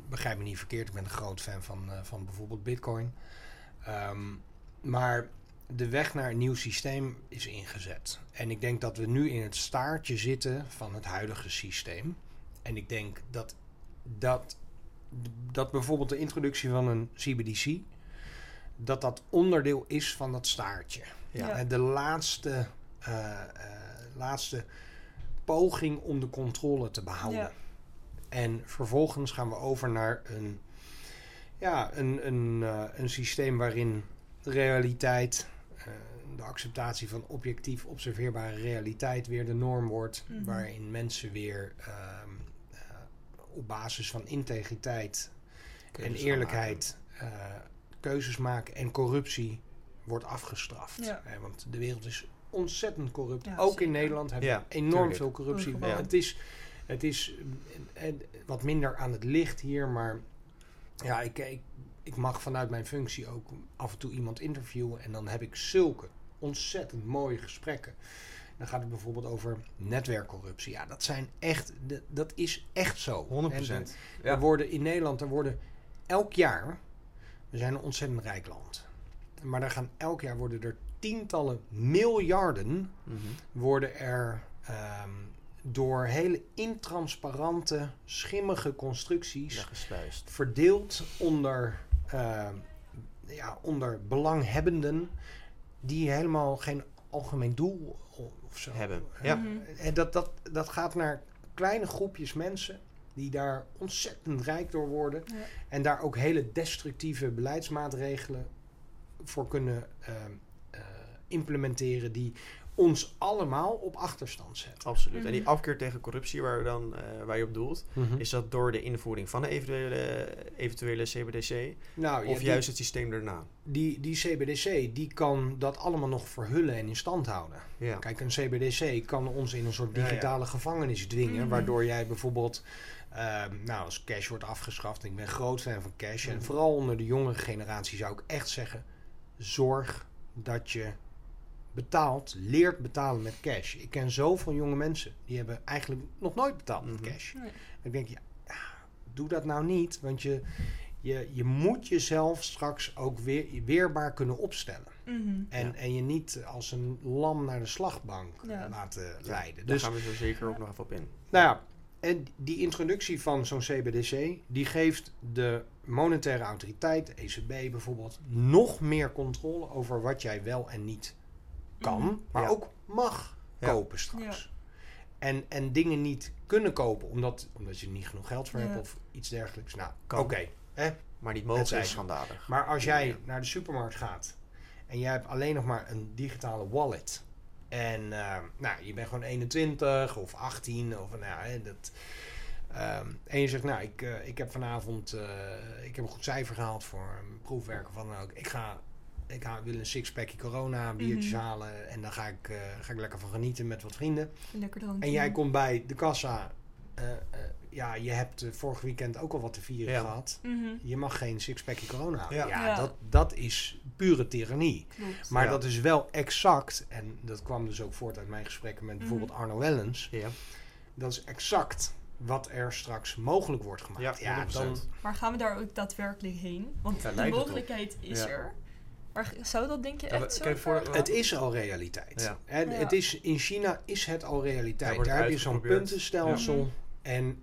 begrijp me niet verkeerd, ik ben een groot fan van, eh, van bijvoorbeeld Bitcoin. Ehm, maar de weg naar een nieuw systeem is ingezet. En ik denk dat we nu in het staartje zitten van het huidige systeem. En ik denk dat, dat, dat bijvoorbeeld de introductie van een CBDC, dat dat onderdeel is van dat staartje. Ja. Ja. En de laatste, eh, eh, laatste poging om de controle te behouden. Ja. En vervolgens gaan we over naar een, ja, een, een, eh, een systeem waarin realiteit, de acceptatie van objectief observeerbare realiteit weer de norm wordt. Mhm. Waarin mensen weer op basis van integriteit Keuzes en eerlijkheid eh, keuzes maken en corruptie wordt afgestraft. Ja. Eh, want de wereld is ontzettend corrupt. Ja, Ook zeker. in Nederland hebben Ja, we enorm tuurlijk. veel corruptie. Het is, het is eh, eh, wat minder aan het licht hier, maar ja, ik, ik, ik mag vanuit mijn functie ook af en toe iemand interviewen en dan heb ik zulke ontzettend mooie gesprekken. Dan gaat het bijvoorbeeld over netwerkcorruptie. Ja, dat zijn echt, dat is echt zo. 100%. En, er worden in Nederland, er worden elk jaar, we zijn een ontzettend rijk land. Maar er gaan elk jaar worden er tientallen miljarden Mhm. worden er ehm, door hele intransparante, schimmige constructies Weggespuist. verdeeld onder, ehm, ja, onder belanghebbenden die helemaal geen algemeen doel of zo Hebben, ja. En dat, dat, dat gaat naar kleine groepjes mensen die daar ontzettend rijk door worden Ja. en daar ook hele destructieve beleidsmaatregelen voor kunnen ehm, eh, implementeren die ons allemaal op achterstand zetten. Absoluut. En die Mhm. afkeer tegen corruptie waar, we dan, eh, waar je op doelt, is dat door de invoering van een eventuele, eventuele CBDC nou, ja, of die- juist het systeem daarna? die, die CBDC die kan dat allemaal nog verhullen en in stand houden. Ja. Kijk, een CBDC kan ons in een soort Ja, ja. digitale gevangenis dwingen, Mhm. waardoor jij bijvoorbeeld, ehm, nou, als cash wordt afgeschaft, ik ben groot fan van cash, en Mhm. vooral onder de jongere generatie zou ik echt zeggen, zorg dat je betaalt, leert betalen met cash. Ik ken zoveel jonge mensen die hebben eigenlijk nog nooit betaald met Mhm. cash. Nee. Ik denk, ja, ja, doe dat nou niet, want je, je, je moet jezelf straks ook weer weerbaar kunnen opstellen. Mhm. En, Ja. en je niet als een lam naar de slagbank Ja. laten leiden. Daar Dus, gaan we zo zeker ook nog even op in. nou ja, en die introductie van zo'n CBDC, die geeft de monetaire autoriteit, de ECB bijvoorbeeld, nog meer controle over wat jij wel en niet kan, Mhm. maar Ja. ook mag Ja. kopen straks. En, en dingen niet kunnen kopen omdat, omdat je niet genoeg geld voor Ja. hebt of iets dergelijks. Nou, oké. hè? Maar niet Het mogen is schandalig. Maar als jij Ja. naar de supermarkt gaat en jij hebt alleen nog maar een digitale wallet. En eh, nou, je bent gewoon 21 of 18 of nou, ja, hè, dat. ehm, en je zegt, nou, ik, eh, ik heb vanavond eh, ik heb een goed cijfer gehaald voor een proefwerk of wat dan ook. Ik ga, ik wil een sixpackje corona biertjes Mhm. halen en dan ga ik, eh, ga ik lekker van genieten met wat vrienden. Lekker drankje. En jij komt bij de kassa. eh, eh, ja, je hebt vorig weekend ook al wat te vieren Ja. gehad. Mhm. Je mag geen sixpackje corona houden. Ja. Ja, Ja. Dat, dat is pure tirannie. Klopt. Maar Ja. dat is wel exact, en dat kwam dus ook voort uit mijn gesprekken met bijvoorbeeld Mhm. Arno Wellens. Ja. Dat is exact wat er straks mogelijk wordt gemaakt. Ja, 100%. dan, Maar gaan we daar ook daadwerkelijk heen? Want de mogelijkheid is Ja. er. Maar zou dat denk je Ja, echt zo kijk, voor- het is al realiteit. Ja. Hè, Ja. Het is, in China is het al realiteit. Daar heb je zo'n puntenstelsel. Ja. En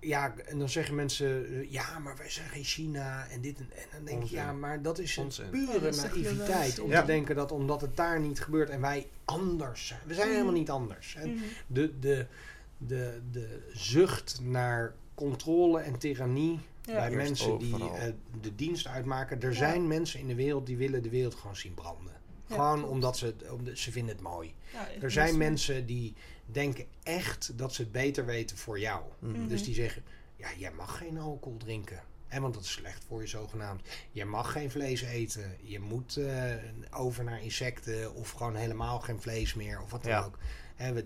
ja, en dan zeggen mensen, eh, ja, maar wij zijn geen China en dit en, en dan denk ik, Onzin. ja, maar dat is een pure naïviteit om Ja. te denken dat omdat het daar niet gebeurt en wij anders zijn. We zijn Mhm. helemaal niet anders. En Mhm. de, de, de, de zucht naar controle en tirannie. Bij Eerst mensen die eh, de dienst uitmaken. Er Ja. zijn mensen in de wereld die willen de wereld gewoon zien branden. Ja, gewoon klopt. omdat ze, het- omdat ze vinden het mooi. Er zijn mensen die denken echt dat ze het beter weten voor jou. Mhm. Dus die zeggen, ja, jij mag geen alcohol drinken. En want dat is slecht voor je zogenaamd. Je mag geen vlees eten. Je moet eh, over naar insecten of gewoon helemaal geen vlees meer of wat dan Ja. ook.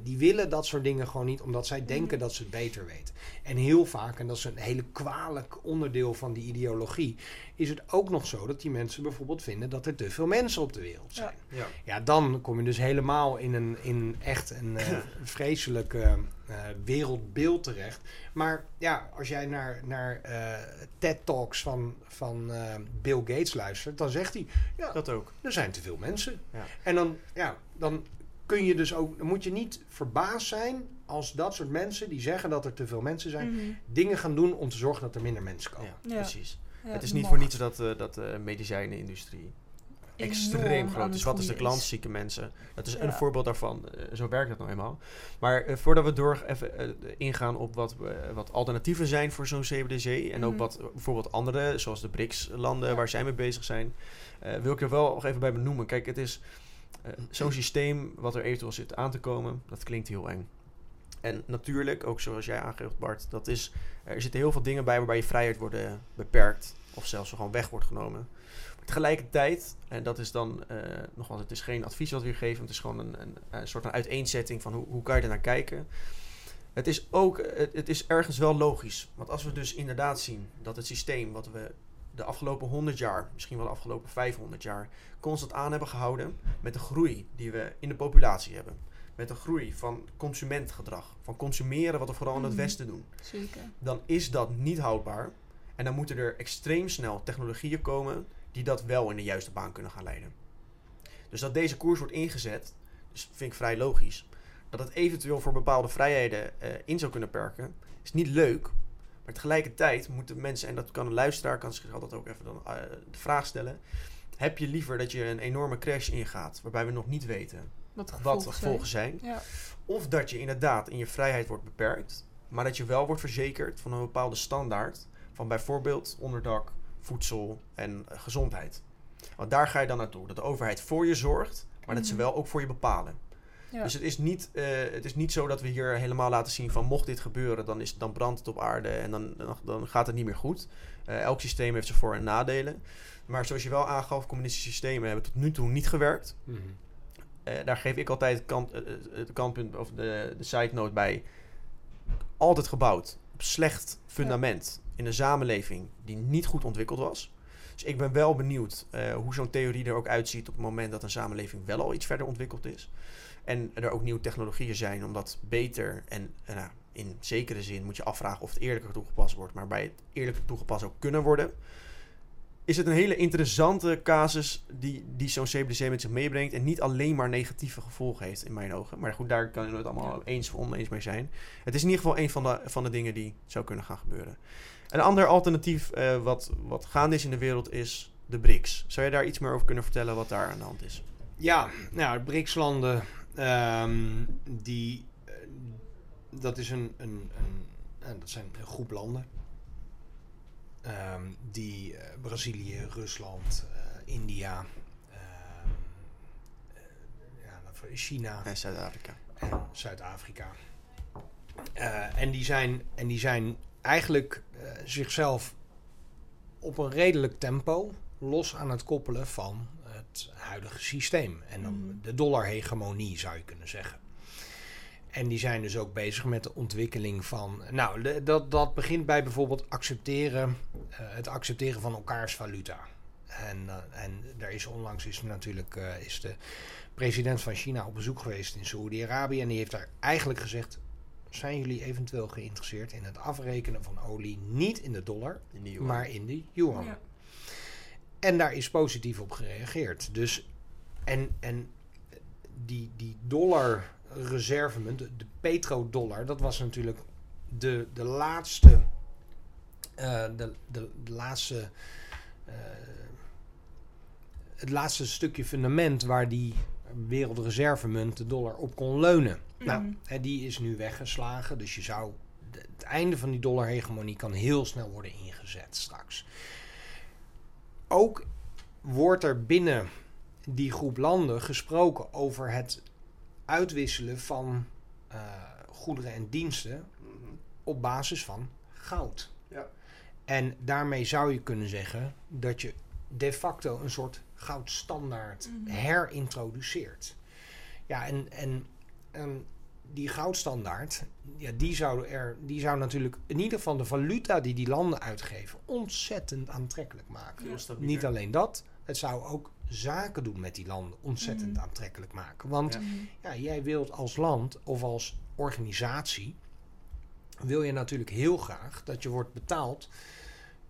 Die willen dat soort dingen gewoon niet, omdat zij denken dat ze het beter weten. En heel vaak, en dat is een hele kwalijk onderdeel van die ideologie, is het ook nog zo dat die mensen bijvoorbeeld vinden dat er te veel mensen op de wereld zijn. Ja. Ja, dan kom je dus helemaal in een in echt een eh, vreselijk eh, eh, wereldbeeld terecht. Maar ja, als jij naar, naar eh, TED-talks van, van eh, Bill Gates luistert, dan zegt hij: Ja, Dat ook. er zijn te veel mensen. Ja. En dan, ja, dan kun je dus ook, dan moet je niet verbaasd zijn als dat soort mensen die zeggen dat er te veel mensen zijn, Mhm. dingen gaan doen om te zorgen dat er minder mensen komen. Ja, Ja. precies. Ja, het is niet macht voor niets dat, eh, dat de medicijnenindustrie enorm extreem groot is. Wat is de klant? Zieke mensen. Dat is een voorbeeld daarvan. Eh, zo werkt dat nou eenmaal. Maar eh, voordat we door even eh, ingaan op wat, eh, wat alternatieven zijn voor zo'n CBDC... en ook Mhm. wat eh, bijvoorbeeld andere, zoals de BRICS-landen Ja. waar zij mee bezig zijn... eh, wil ik er wel nog even bij benoemen. Kijk, het is eh, zo'n systeem wat er eventueel zit aan te komen... dat klinkt heel eng. En natuurlijk, ook zoals jij aangeeft Bart... Dat is, er zitten heel veel dingen bij waarbij je vrijheid wordt eh, beperkt... of zelfs gewoon weg wordt genomen... Tegelijkertijd, en dat is dan eh, nogmaals, het is geen advies wat we hier geven, het is gewoon een, een, soort van uiteenzetting van hoe, hoe kan je er naar kijken. Het is ook, het is ergens wel logisch. Want als we dus inderdaad zien dat het systeem wat we de afgelopen 100 jaar, misschien wel de afgelopen 500 jaar, constant aan hebben gehouden met de groei die we in de populatie hebben. Met de groei van consumentgedrag, van consumeren wat we vooral in het Mhm. Westen doen Zeker. dan is dat niet houdbaar. En dan moeten er extreem snel technologieën komen die dat wel in de juiste baan kunnen gaan leiden. Dus dat deze koers wordt ingezet, dus vind ik vrij logisch. Dat het eventueel voor bepaalde vrijheden eh, in zou kunnen perken, is niet leuk. Maar tegelijkertijd moeten mensen, en dat kan een luisteraar, kan zich altijd ook even dan, eh, de vraag stellen. Heb je liever dat je een enorme crash ingaat, waarbij we nog niet weten Wat de wat gevolgen de zijn. gevolgen zijn? Ja. Of dat je inderdaad in je vrijheid wordt beperkt, maar dat je wel wordt verzekerd van een bepaalde standaard van bijvoorbeeld onderdak, voedsel en eh, gezondheid. Want daar ga je dan naartoe. Dat de overheid voor je zorgt, maar dat ze Mhm. wel ook voor je bepalen. Ja. Dus het is, niet, eh, het is niet zo dat we hier helemaal laten zien van mocht dit gebeuren, dan, is, dan brandt het op aarde en dan, dan, dan gaat het niet meer goed. Eh, elk systeem heeft zijn voor- en nadelen. Maar zoals je wel aangaf, communistische systemen hebben tot nu toe niet gewerkt. Mhm. Eh, daar geef ik altijd het, kant, het kantpunt of de, de side note bij. Altijd gebouwd op slecht fundament in een samenleving die niet goed ontwikkeld was. Dus ik ben wel benieuwd eh, hoe zo'n theorie er ook uitziet op het moment dat een samenleving wel al iets verder ontwikkeld is. En er ook nieuwe technologieën zijn om dat beter en eh, nou, in zekere zin moet je afvragen of het eerlijker toegepast wordt, maar bij het eerlijker toegepast ook kunnen worden is het een hele interessante casus die, die zo'n CBDC met zich meebrengt. En niet alleen maar negatieve gevolgen heeft in mijn ogen. Maar goed, daar kan je het allemaal eens of oneens mee zijn. Het is in ieder geval een van de, van de dingen die zou kunnen gaan gebeuren. Een ander alternatief eh, wat, wat gaande is in de wereld is de BRICS. Zou je daar iets meer over kunnen vertellen wat daar aan de hand is? Ja, nou, de BRICS-landen, ehm, die, eh, dat is een, een, een, eh, dat zijn een groep landen. Ehm, die eh, Brazilië, Rusland, India, ehm, eh, ja, nou, China En Zuid-Afrika. en Zuid-Afrika. En, die zijn, en die zijn eigenlijk zichzelf op een redelijk tempo los aan het koppelen van het huidige systeem. En dan Mhm. de dollarhegemonie zou je kunnen zeggen. En die zijn dus ook bezig met de ontwikkeling van. Nou, de- dat, dat begint bij bijvoorbeeld accepteren, eh, het accepteren van elkaars valuta. En, uh, en daar is onlangs is natuurlijk uh, is de president van China op bezoek geweest in Saoedi-Arabië. En die heeft daar eigenlijk gezegd: zijn jullie eventueel geïnteresseerd in het afrekenen van olie niet in de dollar, In die maar in de yuan? Ja. En daar is positief op gereageerd. Dus en, en die, die dollar reservemunt, de, de petrodollar, dat was natuurlijk de, de laatste, uh, de, de, de, laatste, uh, het laatste stukje fundament waar die wereldreservemunt, de dollar, op kon leunen. Mhm. Nou, hè, die is nu weggeslagen, dus je zou, de- het einde van die dollarhegemonie kan heel snel worden ingezet straks. Ook wordt er binnen die groep landen gesproken over het uitwisselen van eh, goederen en diensten op basis van goud. Ja. En daarmee zou je kunnen zeggen dat je de facto een soort goudstandaard Mhm. herintroduceert. Ja, en, en, en die goudstandaard, ja, die, zou er, die zou natuurlijk in ieder geval de valuta die die landen uitgeven ontzettend aantrekkelijk maken. Ja. Niet alleen dat, het zou ook zaken doen met die landen ontzettend Mhm. aantrekkelijk maken. Want Ja. Mhm. ja, jij wilt als land of als organisatie, wil je natuurlijk heel graag dat je wordt betaald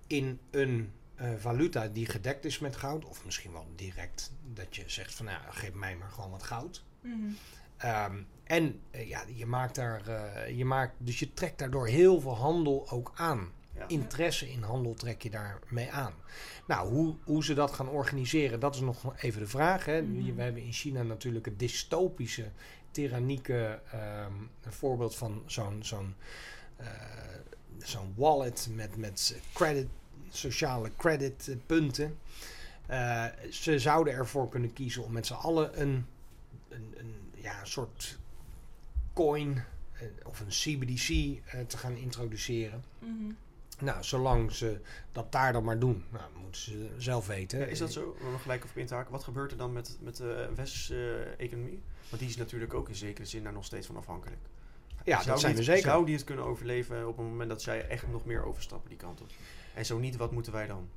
in een eh, valuta die gedekt is met goud. Of misschien wel direct dat je zegt van nou, geef mij maar gewoon wat goud. Mhm. Ehm, en eh, ja, je maakt daar, eh, je maakt, dus je trekt daardoor heel veel handel ook aan. Ja. Interesse in handel trek je daarmee aan. Nou, hoe, hoe ze dat gaan organiseren, dat is nog even de vraag. Hè. Mhm. We hebben in China natuurlijk het dystopische, tyrannieke ehm, voorbeeld van zo'n zo'n eh, zo'n wallet met, met credit, sociale creditpunten. Ze zouden ervoor kunnen kiezen om met z'n allen een, een, een ja, een soort coin eh, of een CBDC eh, te gaan introduceren. Mhm. Nou, zolang ze dat daar dan maar doen, nou, moeten ze zelf weten. Ja, is dat zo? Om nog gelijk op in te haken. Wat gebeurt er dan met, met de westerse eh, economie? Want die is natuurlijk ook in zekere zin daar nog steeds van afhankelijk. Ja, zou dat zijn die we het- zeker. Zou die het kunnen overleven op het moment dat zij echt nog meer overstappen die kant op? En zo niet, wat moeten wij dan?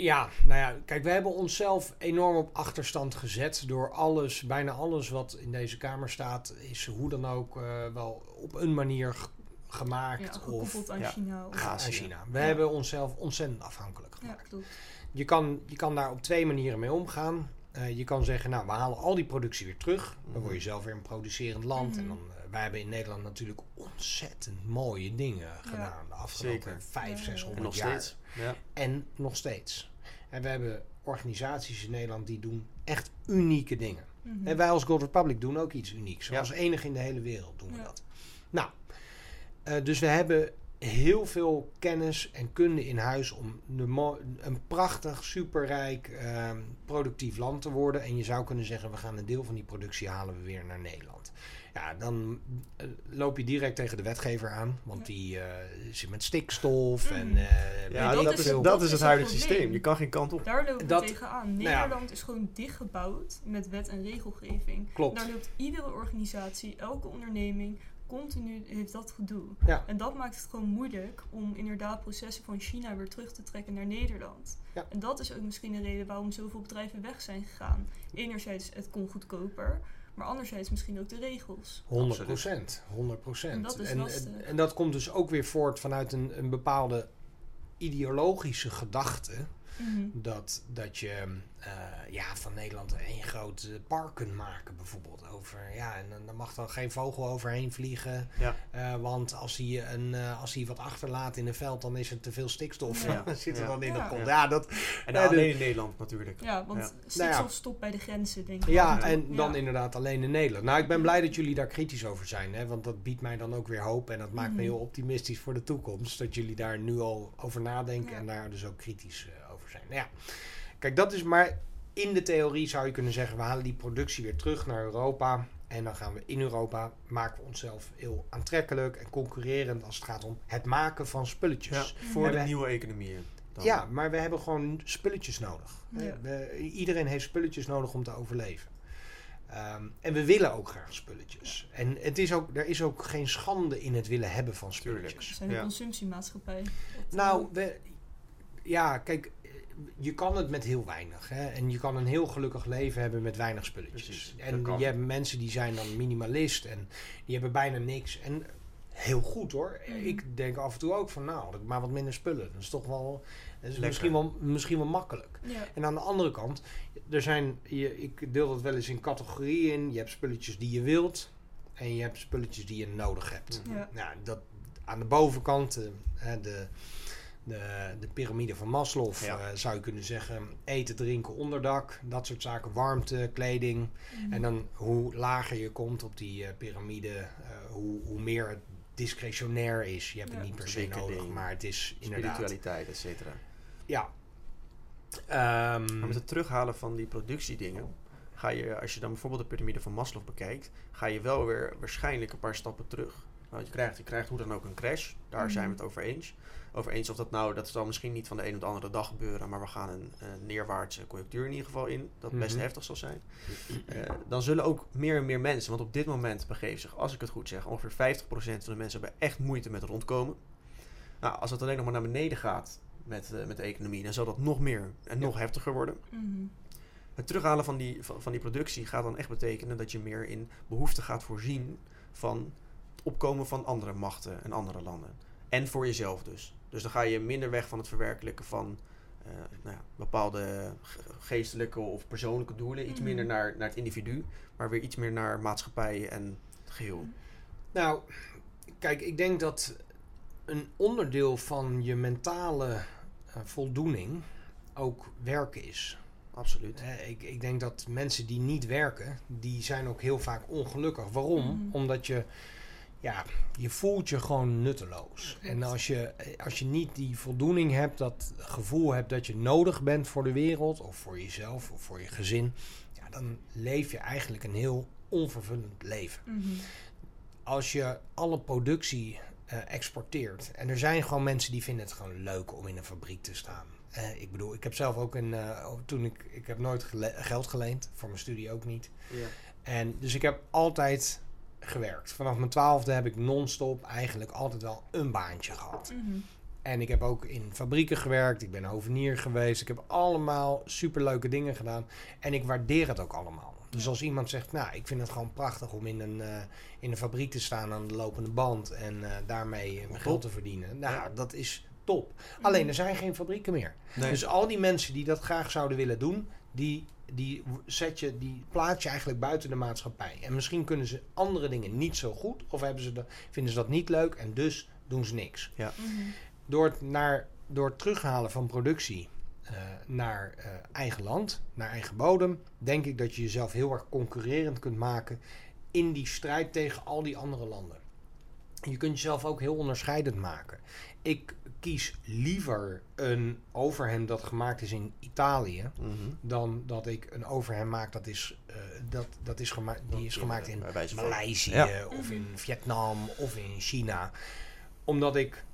Ja, nou ja, kijk, we hebben onszelf enorm op achterstand gezet door alles, bijna alles wat in deze kamer staat, is hoe dan ook eh, wel op een manier g- Ja, gemaakt of aan ja. China. of- aan. China. We Ja. hebben onszelf ontzettend afhankelijk Ja, gemaakt. klopt. Je kan, je kan daar op twee manieren mee omgaan. Eh, je kan zeggen, nou, we halen al die productie weer terug. Dan Mhm. word je zelf weer een producerend land. Mhm. En dan, eh, wij hebben in Nederland natuurlijk ontzettend mooie dingen gedaan de afgelopen Zeker. vijf, Ja. zeshonderd En nog jaar. steeds. Ja. En nog steeds. En we hebben organisaties in Nederland die doen echt unieke dingen. Mhm. En wij als Gold Republic doen ook iets unieks. Ja. Als enige in de hele wereld doen we Ja. dat. Nou, eh, dus we hebben heel veel kennis en kunde in huis om een prachtig, superrijk, ehm, productief land te worden. En je zou kunnen zeggen, we gaan een deel van die productie halen we weer naar Nederland. Ja, dan eh, loop je direct tegen de wetgever aan. Want die eh, zit met stikstof en... Mhm. eh, Ja, dat dat, is dat, dat is het huidige systeem. Je kan geen kant op. Daar lopen Dat- we tegenaan. nou ja. Nederland is gewoon dichtgebouwd met wet en regelgeving. Klopt. Daar loopt iedere organisatie, elke onderneming, continu heeft dat gedoe. Ja. En dat maakt het gewoon moeilijk om inderdaad processen van China weer terug te trekken naar Nederland. Ja. En dat is ook misschien een reden waarom zoveel bedrijven weg zijn gegaan. Enerzijds, het kon goedkoper, maar anderzijds misschien ook de regels. 100 procent, 100 procent. En dat is en, lastig. en, en dat komt dus ook weer voort vanuit een, een bepaalde ideologische gedachte. Mhm. Dat, dat je eh, ja, van Nederland één groot eh, park kunt maken, bijvoorbeeld. Over, ja, en dan- mag dan geen vogel overheen vliegen. Ja. Eh, want als hij, een, eh, als hij wat achterlaat in een veld, dan is er te veel stikstof. Ja. Zit er Ja. dan in Ja. de grond. Ja. Ja, dat, En dan alleen in Nederland natuurlijk. Ja, want Ja. stikstof Nou ja. stopt bij de grenzen, denk ik. Ja, en dan Ja. inderdaad alleen in Nederland. Nou, ik ben blij dat jullie daar kritisch over zijn. Hè, want dat biedt mij dan ook weer hoop. En dat maakt me Mhm. heel optimistisch voor de toekomst. Dat jullie daar nu al over nadenken. Ja. En daar dus ook kritisch. Nou ja, kijk, dat is maar... In de theorie zou je kunnen zeggen... we halen die productie weer terug naar Europa... En dan gaan we in Europa maken we onszelf heel aantrekkelijk en concurrerend als het gaat om het maken van spulletjes. Ja, voor En de wij- nieuwe economieën. dan. Ja, maar we hebben gewoon spulletjes nodig. Ja. We- iedereen heeft spulletjes nodig om te overleven. Ehm, en we willen ook graag spulletjes. En het is ook, er is ook geen schande in het willen hebben van Tuurlijk. We spulletjes. zijn een Ja. consumptiemaatschappij. Nou, eh, we, ja, kijk, je kan het met heel weinig. Hè? En je kan een heel gelukkig leven hebben met weinig spulletjes. Precies, en dat je hebt mensen die zijn dan minimalist en die hebben bijna niks. En heel goed hoor. Mhm. Ik denk af en toe ook van nou, ik maar wat minder spullen. Dat is toch wel, dat is misschien wel, misschien wel makkelijk. Ja. En aan de andere kant, er zijn, je, ik deel dat wel eens in categorieën in. Je hebt spulletjes die je wilt en je hebt spulletjes die je nodig hebt. Ja. Nou, dat, aan de bovenkant, eh, hè, de, de, de piramide van Maslow, Ja. eh, zou je kunnen zeggen, eten, drinken, onderdak, dat soort zaken, warmte, kleding. Mhm. En dan hoe lager je komt op die eh, piramide, eh, hoe, hoe meer het discretionair is. Je hebt het niet per se nodig, maar het is inderdaad... Spiritualiteit, et cetera. Ja. Ehm, Maar met het terughalen van die productiedingen, ga je, als je dan bijvoorbeeld de piramide van Maslow bekijkt, ga je wel weer waarschijnlijk een paar stappen terug. Want je krijgt, je krijgt hoe dan ook een crash, daar Mhm. zijn we het over eens. Over eens of dat nou, dat zal misschien niet van de een op de andere dag gebeuren, maar we gaan een, een neerwaartse conjunctuur in ieder geval in, dat best Mhm. heftig zal zijn. Eh, dan zullen ook meer en meer mensen, want op dit moment begeven zich, als ik het goed zeg, ongeveer 50% van de mensen hebben echt moeite met rondkomen. Nou, als het alleen nog maar naar beneden gaat met, eh, met de economie, dan zal dat nog meer en nog heftiger worden. Mhm. Het terughalen van die, van, van die productie gaat dan echt betekenen dat je meer in behoefte gaat voorzien van het opkomen van andere machten en andere landen. En voor jezelf dus. Dus dan ga je minder weg van het verwerkelijken van eh, nou ja, bepaalde ge- geestelijke of persoonlijke doelen. Iets minder naar, naar het individu, maar weer iets meer naar maatschappij en het geheel. Nou, kijk, ik denk dat een onderdeel van je mentale eh, voldoening ook werken is. Absoluut. Eh, ik, ik denk dat mensen die niet werken, die zijn ook heel vaak ongelukkig. Waarom? Mhm. Omdat je, ja, je voelt je gewoon nutteloos. En als je, als je niet die voldoening hebt, dat gevoel hebt dat je nodig bent voor de wereld, of voor jezelf, of voor je gezin, ja, dan leef je eigenlijk een heel onvervullend leven Mhm. als je alle productie eh, exporteert. En er zijn gewoon mensen die vinden het gewoon leuk om in een fabriek te staan. Eh, ik bedoel, ik heb zelf ook een. eh, toen ik, ik heb nooit gele- geld geleend, voor mijn studie ook niet. En dus ik heb altijd gewerkt. Vanaf mijn twaalfde heb ik non-stop eigenlijk altijd wel een baantje gehad. Mhm. En ik heb ook in fabrieken gewerkt. Ik ben hovenier geweest. Ik heb allemaal superleuke dingen gedaan. En ik waardeer het ook allemaal. Dus als iemand zegt, nou, ik vind het gewoon prachtig om in een, eh, in een fabriek te staan aan de lopende band en eh, daarmee eh, mijn geld te verdienen. Nou, Ja. dat is top. Alleen er zijn geen fabrieken meer. Nee. Dus al die mensen die dat graag zouden willen doen, die, die, zet je, die plaats je eigenlijk buiten de maatschappij. En misschien kunnen ze andere dingen niet zo goed, of hebben ze de, vinden ze dat niet leuk en dus doen ze niks. Mhm. Door het, naar, door het terughalen van productie eh, naar eh, eigen land, naar eigen bodem, denk ik dat je jezelf heel erg concurrerend kunt maken in die strijd tegen al die andere landen. Je kunt jezelf ook heel onderscheidend maken. Ik kies liever een overhemd dat gemaakt is in Italië, Mhm. dan dat ik een overhemd maak dat is, eh, dat, dat is, die is gemaakt in Maleisië Ja. of in Vietnam of in China. Omdat ik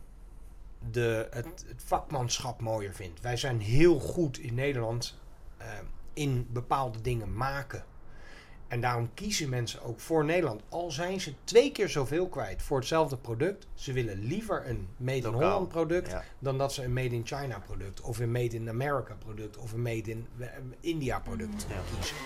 de, het, het vakmanschap mooier vind. Wij zijn heel goed in Nederland eh, in bepaalde dingen maken. En daarom kiezen mensen ook voor Nederland. Al zijn ze twee keer zoveel kwijt voor hetzelfde product. Ze willen liever een Made in Lokaal. Holland product Ja. dan dat ze een Made in China product of een Made in America product of een Made in eh, India product Ja. kiezen.